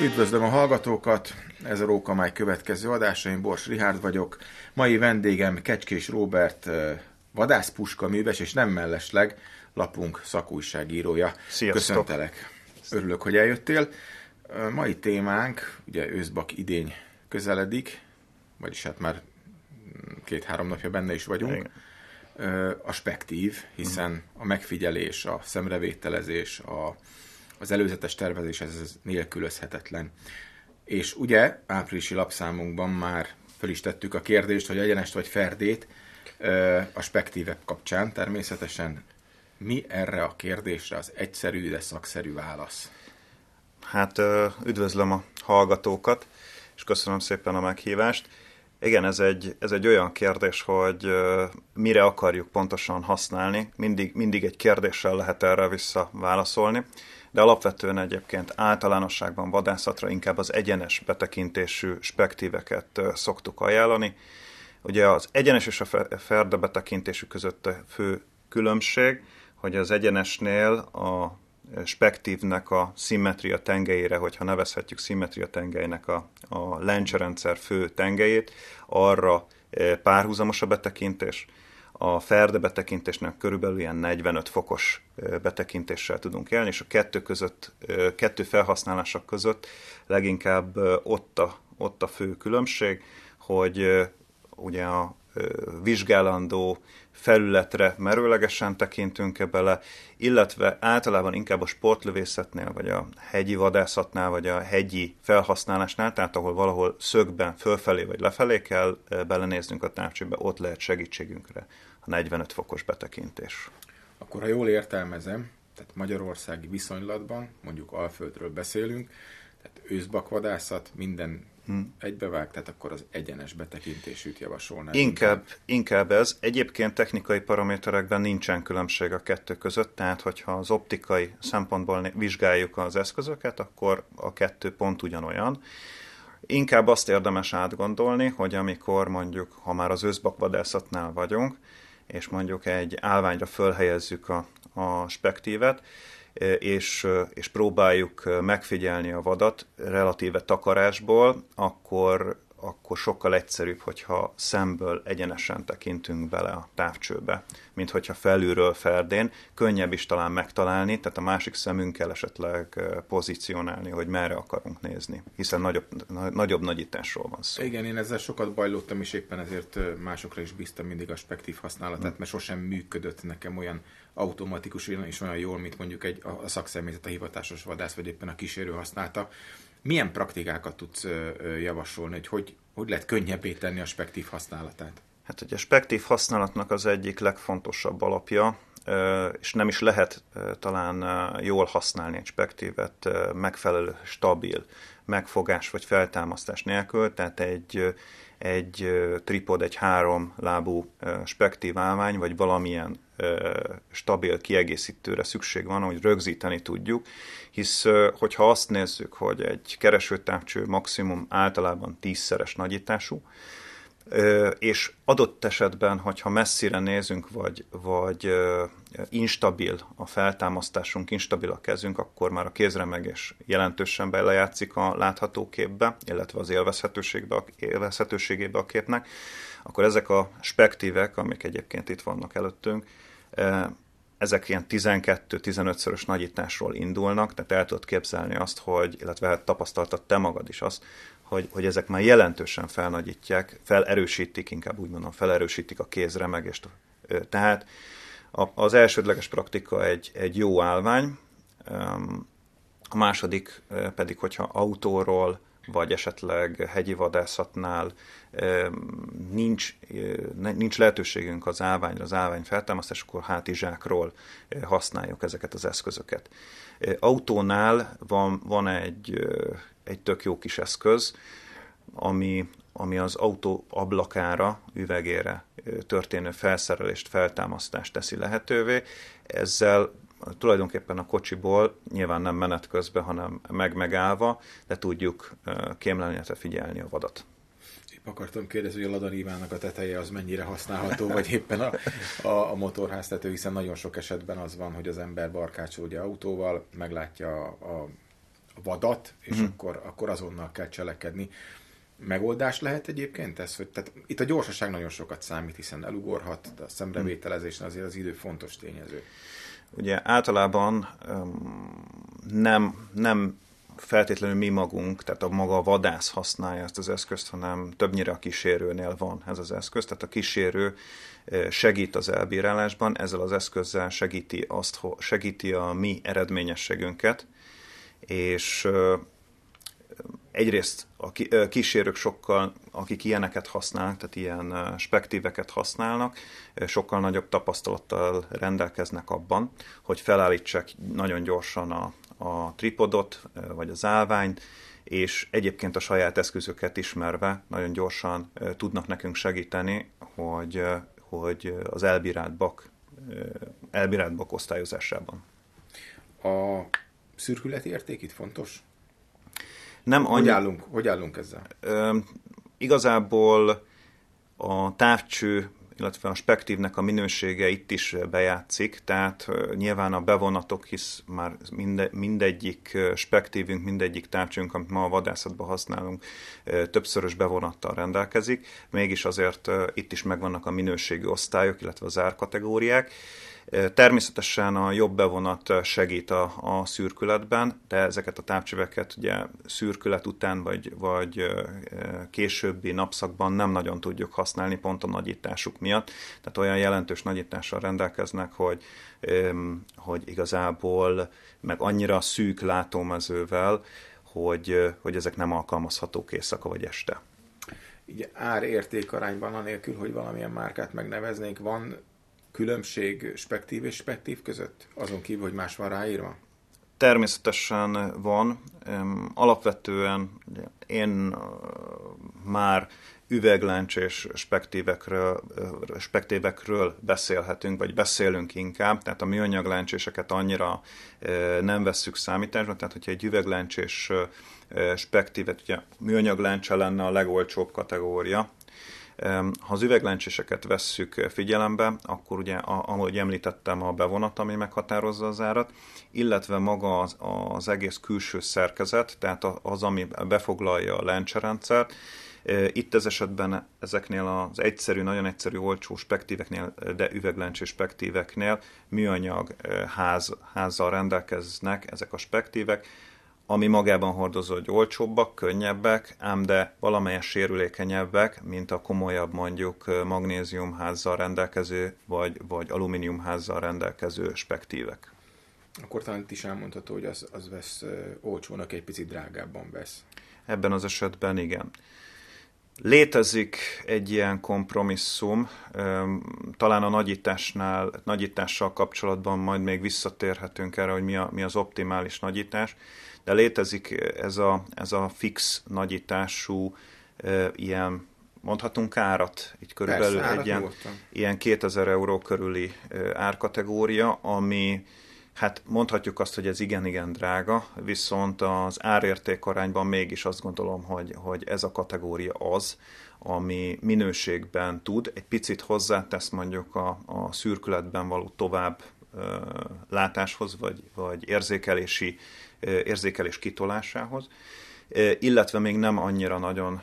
Üdvözlöm a hallgatókat, ez a Rókamály következő adása, én Bors Rihárd vagyok. Mai vendégem Kecskés Róbert vadászpuska műves, és nem mellesleg lapunk szakújságírója. Sziasztok. Köszöntelek. Örülök, hogy eljöttél. Mai témánk, ugye őszbak idény közeledik, vagyis hát már két-három napja benne is vagyunk. Igen a spektív, hiszen a megfigyelés, a szemrevételezés, a, az előzetes tervezés ez, nélkülözhetetlen. És ugye áprilisi lapszámunkban már fel is tettük a kérdést, hogy egyenest vagy ferdét a spektívek kapcsán. Természetesen mi erre a kérdésre az egyszerű, de szakszerű válasz? Hát üdvözlöm a hallgatókat, és köszönöm szépen a meghívást. Igen, ez egy, ez egy olyan kérdés, hogy mire akarjuk pontosan használni. Mindig, mindig egy kérdéssel lehet erre vissza válaszolni, de alapvetően egyébként általánosságban vadászatra inkább az egyenes betekintésű spektíveket szoktuk ajánlani. Ugye az egyenes és a ferde betekintésű között a fő különbség, hogy az egyenesnél a spektívnek a szimmetria tengelyére, hogyha nevezhetjük szimmetria tengelynek a, a lencserendszer fő tengelyét, arra párhuzamos a betekintés. A ferde betekintésnek körülbelül ilyen 45 fokos betekintéssel tudunk élni, és a kettő, között, kettő felhasználások között leginkább ott a, ott a fő különbség, hogy ugye a vizsgálandó felületre merőlegesen tekintünk-e bele, illetve általában inkább a sportlövészetnél, vagy a hegyi vadászatnál, vagy a hegyi felhasználásnál, tehát ahol valahol szögben fölfelé vagy lefelé kell belenéznünk a távcsőbe, ott lehet segítségünkre a 45 fokos betekintés. Akkor, ha jól értelmezem, tehát magyarországi viszonylatban, mondjuk Alföldről beszélünk, tehát őszbakvadászat, minden hmm. egybevág, tehát akkor az egyenes betekintésűt javasolná. Inkább, inkább ez. Egyébként technikai paraméterekben nincsen különbség a kettő között, tehát hogyha az optikai szempontból vizsgáljuk az eszközöket, akkor a kettő pont ugyanolyan. Inkább azt érdemes átgondolni, hogy amikor mondjuk, ha már az őszbakvadászatnál vagyunk, és mondjuk egy állványra fölhelyezzük a, a spektívet, és, és próbáljuk megfigyelni a vadat relatíve takarásból, akkor, akkor sokkal egyszerűbb, hogyha szemből egyenesen tekintünk bele a távcsőbe, mint hogyha felülről ferdén. Könnyebb is talán megtalálni, tehát a másik szemünkkel esetleg pozícionálni, hogy merre akarunk nézni, hiszen nagyobb, nagyobb nagyításról van szó. Igen, én ezzel sokat bajlottam, és éppen ezért másokra is bíztam mindig a spektív használatát, mm. mert sosem működött nekem olyan automatikus és olyan jól, mint mondjuk egy, a szakszemélyzet, a hivatásos vadász, vagy éppen a kísérő használta. Milyen praktikákat tudsz javasolni, hogy, hogy hogy lehet könnyebbé tenni a spektív használatát? Hát ugye a spektív használatnak az egyik legfontosabb alapja, és nem is lehet talán jól használni egy spektívet megfelelő, stabil megfogás vagy feltámasztás nélkül, tehát egy, egy tripod, egy három lábú spektív állvány, vagy valamilyen stabil kiegészítőre szükség van, hogy rögzíteni tudjuk, hisz hogyha azt nézzük, hogy egy keresőtávcső maximum általában tízszeres nagyítású, és adott esetben, hogyha messzire nézünk, vagy, vagy instabil a feltámasztásunk, instabil a kezünk, akkor már a kézremegés jelentősen belejátszik a látható képbe, illetve az élvezhetőségbe, élvezhetőségébe a képnek, akkor ezek a spektívek, amik egyébként itt vannak előttünk, ezek ilyen 12-15-szörös nagyításról indulnak, tehát el tudod képzelni azt, hogy, illetve hát tapasztaltad te magad is azt, hogy, hogy ezek már jelentősen felnagyítják, felerősítik, inkább úgy mondom, felerősítik a kézremegést. Tehát az elsődleges praktika egy, egy jó állvány, a második pedig, hogyha autóról, vagy esetleg hegyi vadászatnál nincs, nincs lehetőségünk az állványra, az állvány feltámasztás, akkor hátizsákról használjuk ezeket az eszközöket. Autónál van, van egy, egy tök jó kis eszköz, ami, ami az autó ablakára, üvegére történő felszerelést, feltámasztást teszi lehetővé. Ezzel tulajdonképpen a kocsiból, nyilván nem menet közben, hanem meg-megállva, de tudjuk kémlelni, illetve figyelni a vadat. Épp akartam kérdezni, hogy a ladarivának a teteje az mennyire használható, vagy éppen a, a, a motorháztető, hiszen nagyon sok esetben az van, hogy az ember barkácsol ugye autóval, meglátja a, a vadat, és mm. akkor, akkor azonnal kell cselekedni. Megoldás lehet egyébként ez? Hogy, tehát itt a gyorsaság nagyon sokat számít, hiszen elugorhat, a szemrevételezés azért az idő fontos tényező. Ugye általában nem, nem feltétlenül mi magunk, tehát a maga a vadász használja ezt az eszközt, hanem többnyire a kísérőnél van ez az eszköz. Tehát a kísérő segít az elbírálásban, ezzel az eszközzel segíti, azt, segíti a mi eredményességünket, és egyrészt a kísérők sokkal, akik ilyeneket használnak, tehát ilyen spektíveket használnak, sokkal nagyobb tapasztalattal rendelkeznek abban, hogy felállítsák nagyon gyorsan a, a tripodot, vagy az állványt, és egyébként a saját eszközöket ismerve nagyon gyorsan tudnak nekünk segíteni, hogy, hogy az elbírált bak, elbírált bak osztályozásában. A szürkületi érték itt fontos? Nem annyi... hogy, állunk, hogy állunk ezzel? Ö, igazából a távcső, illetve a spektívnek a minősége itt is bejátszik, tehát nyilván a bevonatok, hisz már minde, mindegyik spektívünk, mindegyik távcsőnk, amit ma a vadászatban használunk, többszörös bevonattal rendelkezik, mégis azért itt is megvannak a minőségi osztályok, illetve az árkategóriák. Természetesen a jobb bevonat segít a, a szürkületben, de ezeket a távcsöveket ugye szürkület után vagy, vagy későbbi napszakban nem nagyon tudjuk használni pont a nagyításuk miatt. Tehát olyan jelentős nagyítással rendelkeznek, hogy, hogy igazából meg annyira szűk látómezővel, hogy, hogy ezek nem alkalmazhatók éjszaka vagy este. Így ár-érték arányban, anélkül, hogy valamilyen márkát megneveznénk, van különbség spektív és spektív között? Azon kívül, hogy más van ráírva? Természetesen van. Alapvetően én már üvegláncs és spektívekről, spektívekről beszélhetünk, vagy beszélünk inkább, tehát a műanyagláncséseket annyira nem vesszük számításba, tehát hogyha egy üvegláncs és spektívet, ugye műanyagláncsa lenne a legolcsóbb kategória, ha az üvegláncséseket vesszük figyelembe, akkor ugye, ahogy említettem, a bevonat, ami meghatározza az árat, illetve maga az, az egész külső szerkezet, tehát az, ami befoglalja a lencserendszert, itt ez esetben ezeknél az egyszerű, nagyon egyszerű, olcsó spektíveknél, de üvegláncsés spektíveknél műanyag ház, házzal rendelkeznek ezek a spektívek, ami magában hordozó, hogy olcsóbbak, könnyebbek, ám de valamelyes sérülékenyebbek, mint a komolyabb mondjuk magnéziumházzal rendelkező, vagy, vagy alumíniumházzal rendelkező spektívek. Akkor talán itt is elmondható, hogy az, az vesz olcsónak, egy picit drágábban vesz. Ebben az esetben igen. Létezik egy ilyen kompromisszum, talán a nagyításnál, nagyítással kapcsolatban majd még visszatérhetünk erre, hogy mi, a, mi az optimális nagyítás, de létezik ez a, ez a fix nagyítású ilyen mondhatunk árat, így körülbelül Persze, egy ilyen, ilyen 2000 euró körüli árkategória, ami hát mondhatjuk azt, hogy ez igen-igen drága, viszont az árérték arányban mégis azt gondolom, hogy, hogy ez a kategória az, ami minőségben tud, egy picit hozzátesz mondjuk a, a szürkületben való tovább ö, látáshoz, vagy, vagy érzékelési, ö, érzékelés kitolásához, illetve még nem annyira nagyon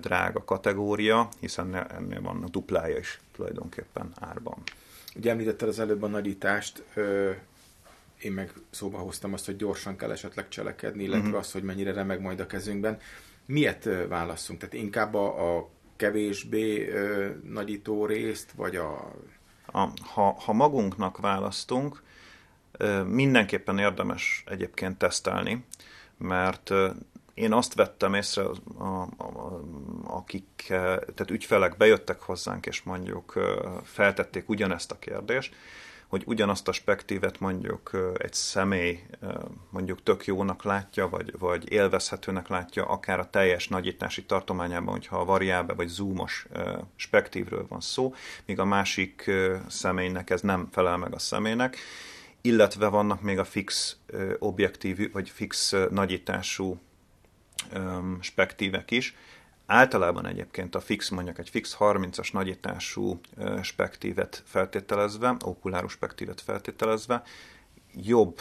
drága kategória, hiszen ennél van a duplája is tulajdonképpen árban. Ugye említetted az előbb a nagyítást, én meg szóba hoztam azt, hogy gyorsan kell esetleg cselekedni, illetve uh-huh. azt, hogy mennyire remeg majd a kezünkben. Miért válasszunk? Tehát inkább a, a kevésbé ö, nagyító részt, vagy a... a ha, ha magunknak választunk, mindenképpen érdemes egyébként tesztelni, mert én azt vettem észre, a, a, a, akik, tehát ügyfelek bejöttek hozzánk, és mondjuk feltették ugyanezt a kérdést, hogy ugyanazt a spektívet mondjuk egy személy mondjuk tök jónak látja, vagy, vagy élvezhetőnek látja, akár a teljes nagyítási tartományában, hogyha a variábe vagy zoomos spektívről van szó, míg a másik személynek ez nem felel meg a személynek, illetve vannak még a fix objektívű, vagy fix nagyítású spektívek is, Általában egyébként a fix, mondjuk egy fix 30-as nagyítású spektívet feltételezve, okulárus spektívet feltételezve, jobb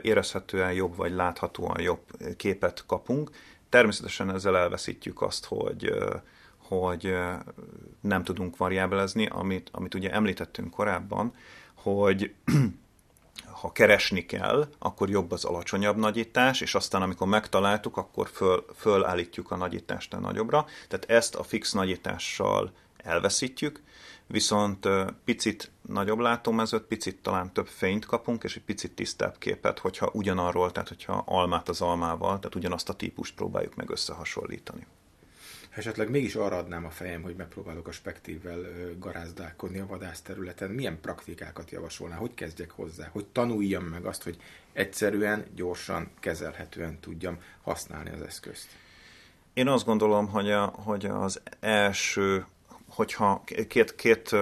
érezhetően jobb vagy láthatóan jobb képet kapunk. Természetesen ezzel elveszítjük azt, hogy hogy nem tudunk variábelezni, amit, amit ugye említettünk korábban, hogy ha keresni kell, akkor jobb az alacsonyabb nagyítás, és aztán amikor megtaláltuk, akkor föl, fölállítjuk a nagyítást nagyobbra. Tehát ezt a fix nagyítással elveszítjük, viszont picit nagyobb látómezőt, picit talán több fényt kapunk, és egy picit tisztább képet, hogyha ugyanarról, tehát hogyha almát az almával, tehát ugyanazt a típust próbáljuk meg összehasonlítani. Ha esetleg mégis arra adnám a fejem, hogy megpróbálok a spektívvel garázdálkodni a vadászterületen, milyen praktikákat javasolná, hogy kezdjek hozzá, hogy tanuljam meg azt, hogy egyszerűen, gyorsan, kezelhetően tudjam használni az eszközt. Én azt gondolom, hogy, a, hogy az első hogyha két, két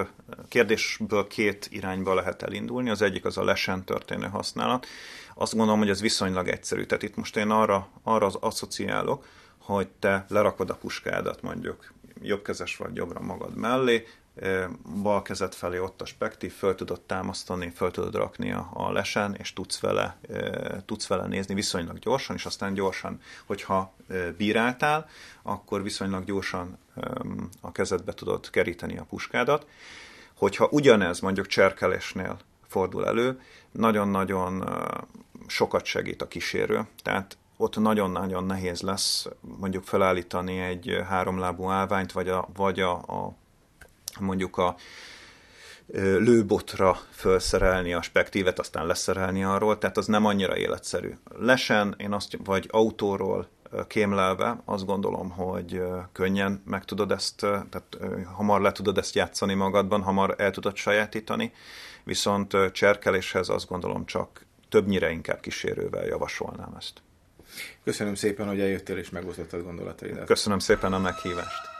kérdésből két irányba lehet elindulni, az egyik az a lesen történő használat. Azt gondolom, hogy ez viszonylag egyszerű. Tehát itt most én arra, arra az asszociálok, hogy te lerakod a puskádat mondjuk jobbkezes vagy jobbra magad mellé, bal kezed felé ott a spektív, föl tudod támasztani, föl tudod rakni a, a lesen, és tudsz vele, tudsz vele nézni viszonylag gyorsan, és aztán gyorsan, hogyha bíráltál, akkor viszonylag gyorsan a kezedbe tudod keríteni a puskádat. Hogyha ugyanez mondjuk cserkelésnél fordul elő, nagyon-nagyon sokat segít a kísérő. Tehát ott nagyon-nagyon nehéz lesz mondjuk felállítani egy háromlábú állványt, vagy a, vagy a, a mondjuk a lőbotra felszerelni a spektívet, aztán leszerelni arról, tehát az nem annyira életszerű. Lesen, én azt, vagy autóról kémlelve, azt gondolom, hogy könnyen meg tudod ezt, tehát hamar le tudod ezt játszani magadban, hamar el tudod sajátítani, viszont cserkeléshez azt gondolom csak többnyire inkább kísérővel javasolnám ezt. Köszönöm szépen, hogy eljöttél és megosztottad gondolataidat. Köszönöm szépen a meghívást.